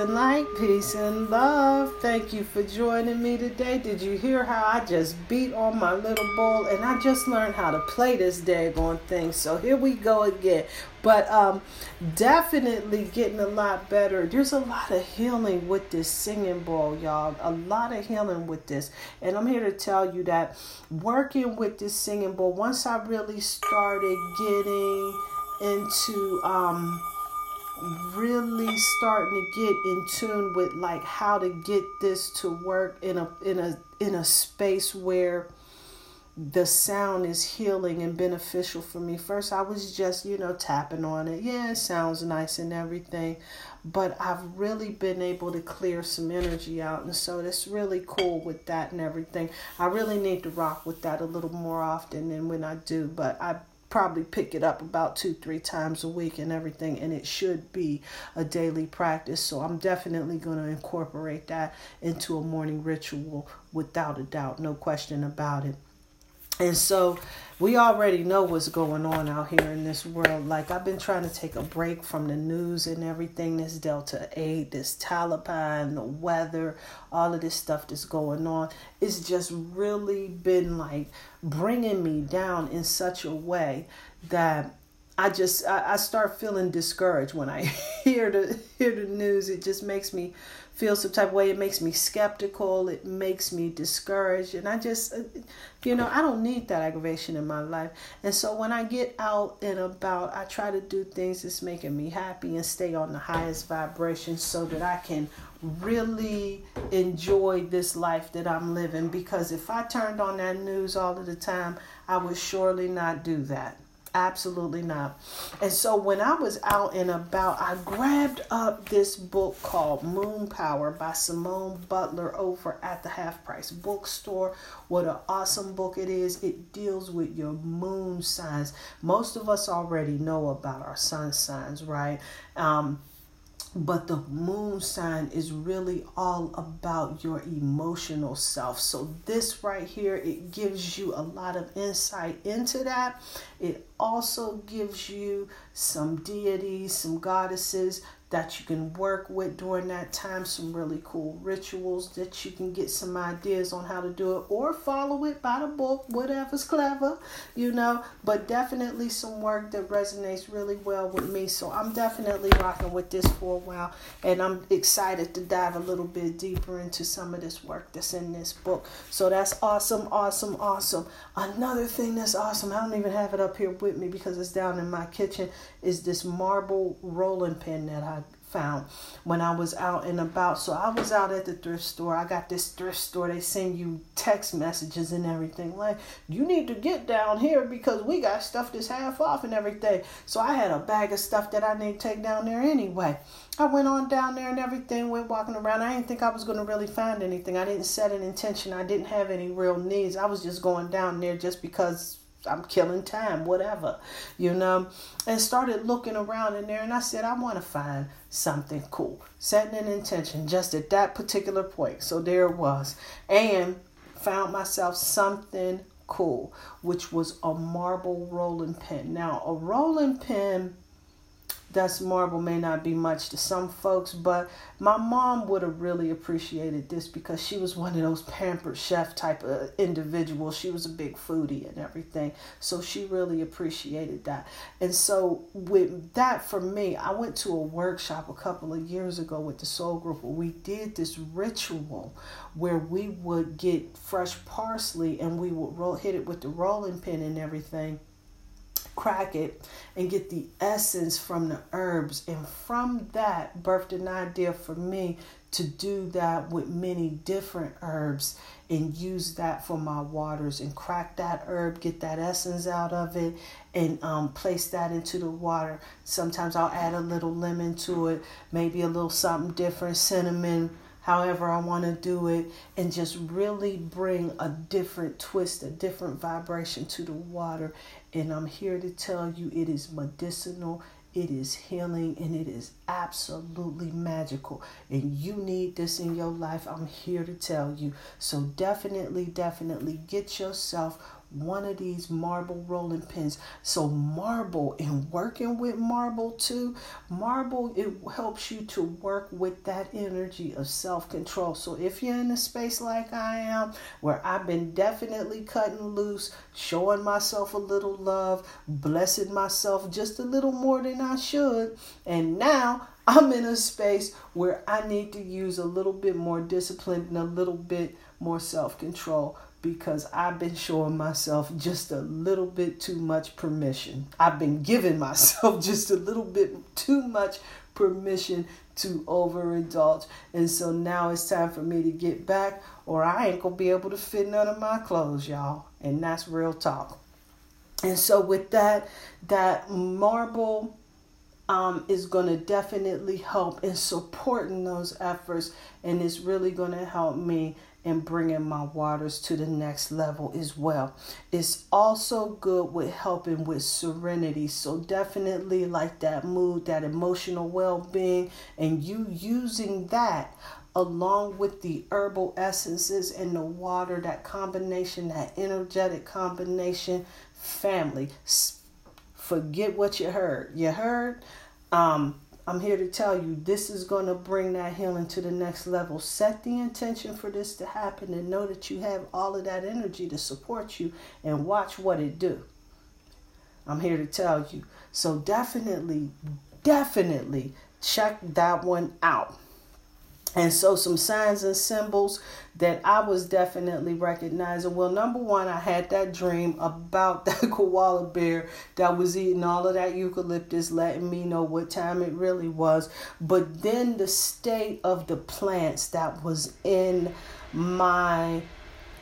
And light, peace and love. Thank you for joining me today. Did you hear how I just beat on my little bowl and I just learned how to play this daggone thing? So here we go again. But um definitely getting a lot better. There's a lot of healing with this singing bowl, y'all. A lot of healing with this. And I'm here to tell you that working with this singing bowl, once I really started getting into um really starting to get in tune with like how to get this to work in a in a in a space where the sound is healing and beneficial for me. First, I was just, you know, tapping on it. Yeah, it sounds nice and everything, but I've really been able to clear some energy out, and so it's really cool with that and everything. I really need to rock with that a little more often than when I do, but I probably pick it up about two, three times a week and everything, and it should be a daily practice. So I'm definitely going to incorporate that into a morning ritual without a doubt, no question about it. And so we already know what's going on out here in this world. Like I've been trying to take a break from the news and everything, this Delta 8, this Taliban, the weather, all of this stuff that's going on. It's just really been like bringing me down in such a way that I just I, I start feeling discouraged when I hear the hear the news. It just makes me feel some type of way. It makes me skeptical. It makes me discouraged, and I just uh, you know I don't need that aggravation in my life. And so when I get out and about, I try to do things that's making me happy and stay on the highest vibration so that I can really enjoy this life that I'm living. Because if I turned on that news all of the time, I would surely not do that. Absolutely not. And so when I was out and about, I grabbed up this book called Moon Power by Simone Butler over at the Half Price Bookstore. What an awesome book it is. It deals with your moon signs. Most of us already know about our sun signs, right? Um, but the moon sign is really all about your emotional self. So this right here it gives you a lot of insight into that. It also gives you some deities some goddesses that you can work with during that time, some really cool rituals that you can get some ideas on how to do it or follow it by the book, whatever's clever, you know. But definitely some work that resonates really well with me. So I'm definitely rocking with this for a while and I'm excited to dive a little bit deeper into some of this work that's in this book. So that's awesome, awesome, awesome. Another thing that's awesome, I don't even have it up here with me because it's down in my kitchen, is this marble rolling pin that I found when I was out and about. So I was out at the thrift store. I got this thrift store. They send you text messages and everything. Like, you need to get down here because we got stuff that's half off and everything. So I had a bag of stuff that I need to take down there anyway. I went on down there and everything, went walking around. I didn't think I was going to really find anything. I didn't set an intention. I didn't have any real needs. I was just going down there just because I'm killing time, whatever, you know, and started looking around in there. And I said, I want to find something cool, setting an intention just at that particular point. So there it was, and found myself something cool, which was a marble rolling pin. Now, a rolling pin that's marble may not be much to some folks, but my mom would have really appreciated this because she was one of those pampered chef type of individuals. She was a big foodie and everything. So she really appreciated that. And so with that for me, I went to a workshop a couple of years ago with the Soul Group where we did this ritual where we would get fresh parsley and we would roll hit it with the rolling pin and everything crack it and get the essence from the herbs. And from that, birthed an idea for me to do that with many different herbs and use that for my waters and crack that herb, get that essence out of it, and um, place that into the water. Sometimes I'll add a little lemon to it, maybe a little something different, cinnamon however I want to do it, and just really bring a different twist, a different vibration to the water. And I'm here to tell you it is medicinal, it is healing, and it is absolutely magical. And you need this in your life. I'm here to tell you. So definitely, definitely get yourself one of these marble rolling pins. So marble and working with marble too, marble it helps you to work with that energy of self-control. So if you're in a space like I am, where I've been definitely cutting loose, showing myself a little love, blessing myself just a little more than I should, and now I'm in a space where I need to use a little bit more discipline and a little bit more self control because I've been showing myself just a little bit too much permission. I've been giving myself just a little bit too much permission to overindulge. And so now it's time for me to get back, or I ain't gonna be able to fit none of my clothes, y'all. And that's real talk. And so, with that, that marble um, is going to definitely help in supporting those efforts, and it's really going to help me in bringing my waters to the next level as well. It's also good with helping with serenity. So, definitely like that mood, that emotional well being, and you using that along with the herbal essences and the water, that combination, that energetic combination, family. Forget what you heard. You heard? Um, I'm here to tell you this is going to bring that healing to the next level. Set the intention for this to happen and know that you have all of that energy to support you and watch what it do. I'm here to tell you. So definitely, definitely check that one out. And so, some signs and symbols that I was definitely recognizing. Well, number one, I had that dream about that koala bear that was eating all of that eucalyptus, letting me know what time it really was. But then the state of the plants that was in my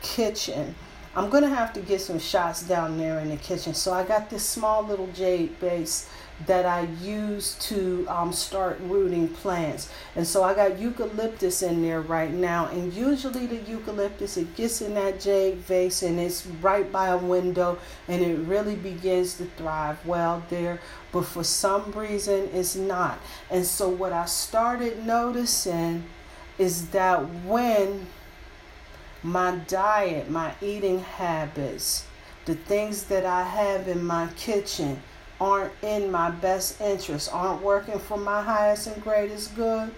kitchen. I'm going to have to get some shots down there in the kitchen. So, I got this small little jade base that I use to um, start rooting plants. And so I got eucalyptus in there right now. And usually the eucalyptus, it gets in that jade vase and it's right by a window and it really begins to thrive well there. But for some reason, it's not. And so what I started noticing is that when my diet, my eating habits, the things that I have in my kitchen, aren't in my best interest, aren't working for my highest and greatest good,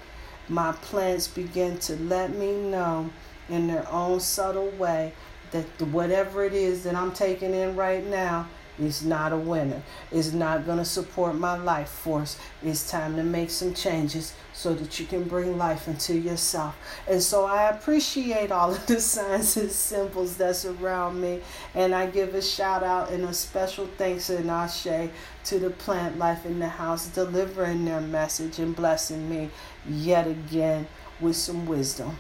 my plants begin to let me know in their own subtle way that whatever it is that I'm taking in right now is not a winner. It's not going to support my life force. It's time to make some changes so that you can bring life into yourself. And so I appreciate all of the signs and symbols that's around me. And I give a shout out and a special thanks and ashe to the plant life in the house, delivering their message and blessing me yet again with some wisdom.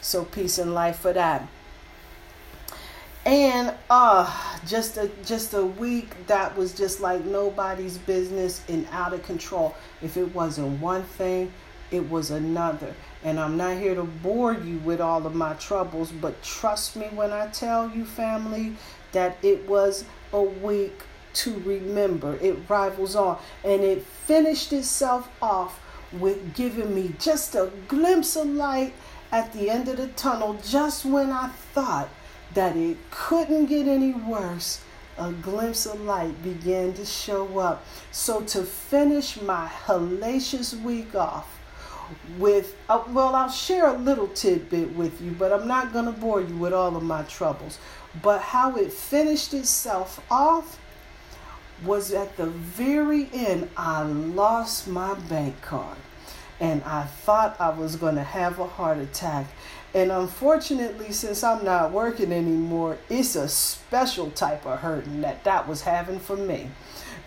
So peace and life for that and uh just a just a week that was just like nobody's business and out of control. If it wasn't one thing it was another. And i'm not here to bore you with all of my troubles but trust me when i tell you family that it was a week to remember. It rivals on and it finished itself off with giving me just a glimpse of light at the end of the tunnel just when i thought that it couldn't get any worse, a glimpse of light began to show up. So, to finish my hellacious week off with, uh, well, I'll share a little tidbit with you, but I'm not going to bore you with all of my troubles. But how it finished itself off was at the very end, I lost my bank card and I thought I was going to have a heart attack. And unfortunately, since I'm not working anymore, it's a special type of hurting that that was having for me.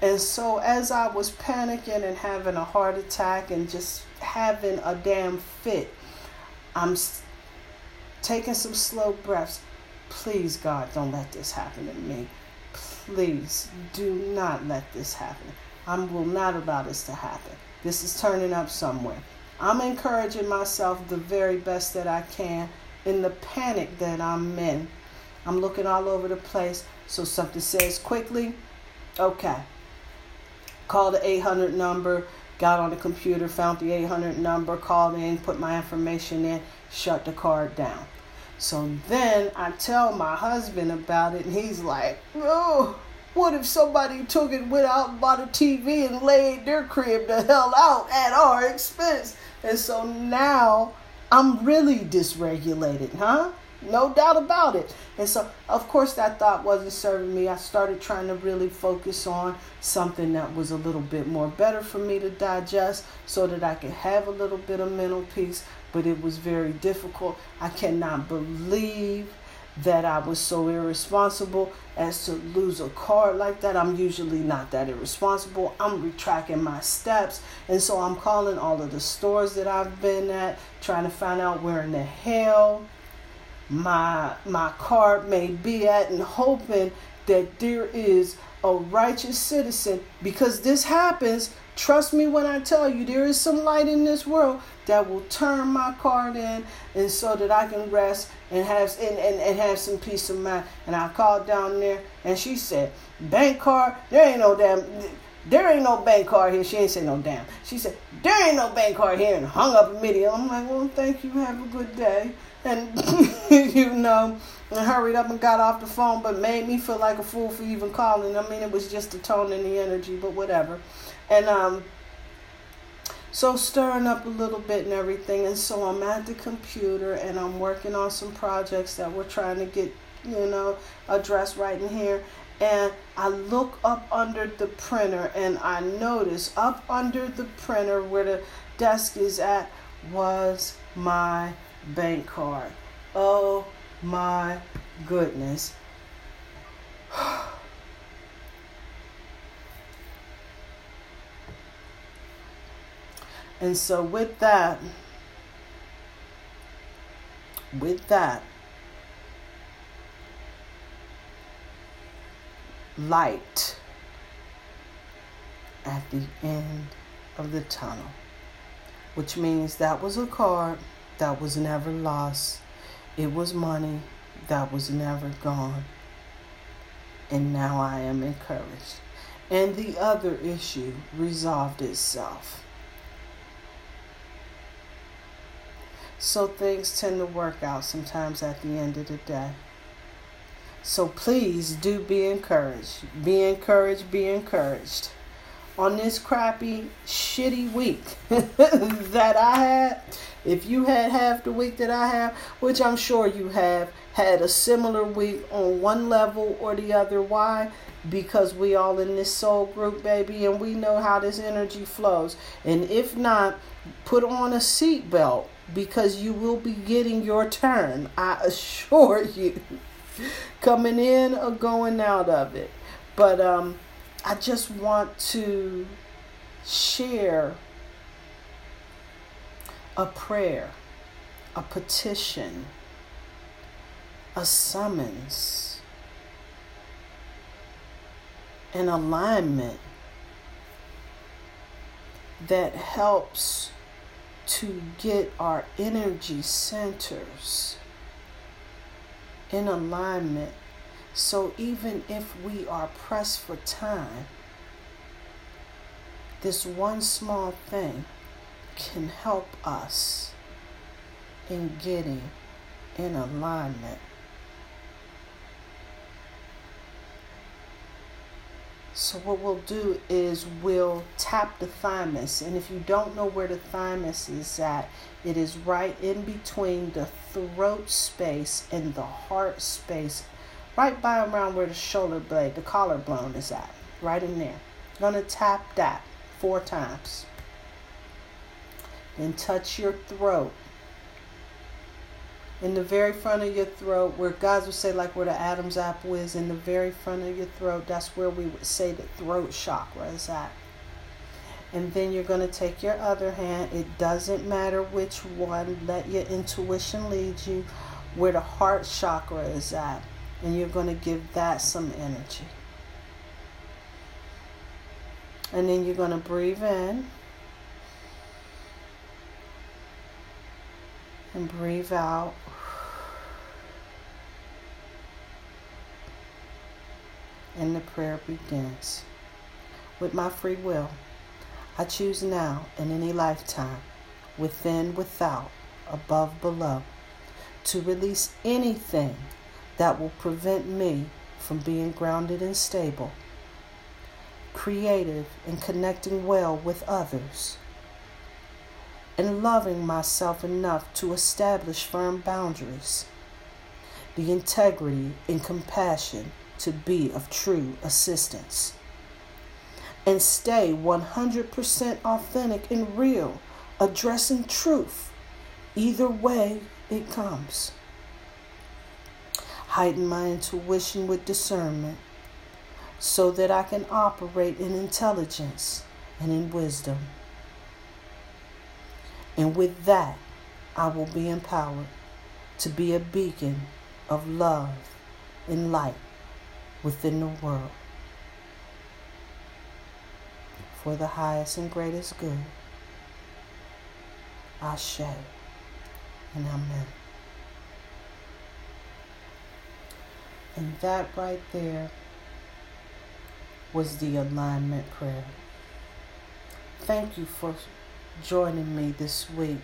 And so, as I was panicking and having a heart attack and just having a damn fit, I'm taking some slow breaths. Please, God, don't let this happen to me. Please do not let this happen. I will not allow this to happen. This is turning up somewhere. I'm encouraging myself the very best that I can in the panic that I'm in. I'm looking all over the place. So something says quickly, okay. Call the 800 number, got on the computer, found the 800 number, called in, put my information in, shut the card down. So then I tell my husband about it, and he's like, oh, what if somebody took it, went out bought a TV and laid their crib the hell out at our expense? And so now I'm really dysregulated, huh? No doubt about it. And so, of course, that thought wasn't serving me. I started trying to really focus on something that was a little bit more better for me to digest so that I could have a little bit of mental peace. But it was very difficult. I cannot believe that I was so irresponsible as to lose a card like that. I'm usually not that irresponsible. I'm retracting my steps. And so I'm calling all of the stores that I've been at, trying to find out where in the hell my my card may be at and hoping that there is a righteous citizen because this happens trust me when i tell you there is some light in this world that will turn my card in and so that i can rest and have and, and, and have some peace of mind and i called down there and she said bank card there ain't no damn there ain't no bank card here. She ain't say no damn. She said, there ain't no bank card here and hung up immediately. I'm like, well, thank you. Have a good day and you know, and hurried up and got off the phone, but made me feel like a fool for even calling. I mean, it was just the tone and the energy, but whatever. And um, so stirring up a little bit and everything, and so I'm at the computer and I'm working on some projects that we're trying to get, you know, addressed right in here. And I look up under the printer and I notice up under the printer where the desk is at was my bank card. Oh my goodness. And so, with that, with that, light at the end of the tunnel, which means that was a card that was never lost. It was money that was never gone. And now I am encouraged. And the other issue resolved itself. So things tend to work out sometimes at the end of the day. So please do be encouraged. Be encouraged, be encouraged. On this crappy, shitty week that I had, if you had half the week that I have, which I'm sure you have, had a similar week on one level or the other. Why? Because we all in this soul group, baby, and we know how this energy flows. And if not, put on a seatbelt because you will be getting your turn. I assure you. Coming in or going out of it. But um I just want to share a prayer, a petition, a summons, an alignment that helps to get our energy centers in alignment. So even if we are pressed for time, this one small thing can help us in getting in alignment. So what we'll do is we'll tap the thymus. And if you don't know where the thymus is at, it is right in between the throat space and the heart space, right by around where the shoulder blade, the collarbone is at, right in there. Gonna tap that four times Then touch your throat. In the very front of your throat, where guys would say, like where the Adam's apple is, in the very front of your throat, that's where we would say the throat chakra is at. And then you're going to take your other hand. It doesn't matter which one. Let your intuition lead you where the heart chakra is at. And you're going to give that some energy. And then you're going to breathe in. and breathe out. And the prayer begins. With my free will, I choose now in any lifetime, within, without, above, below, to release anything that will prevent me from being grounded and stable, creative and connecting well with others, and loving myself enough to establish firm boundaries, the integrity and compassion to be of true assistance, and stay 100% authentic and real, addressing truth, either way it comes. Heighten my intuition with discernment so that I can operate in intelligence and in wisdom. And with that, I will be empowered to be a beacon of love and light within the world for the highest and greatest good. Ashe and Amen. And that right there was the alignment prayer. Thank you for joining me this week.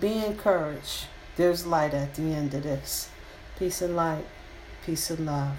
Be encouraged. There's light at the end of this. Peace and light. Peace and love.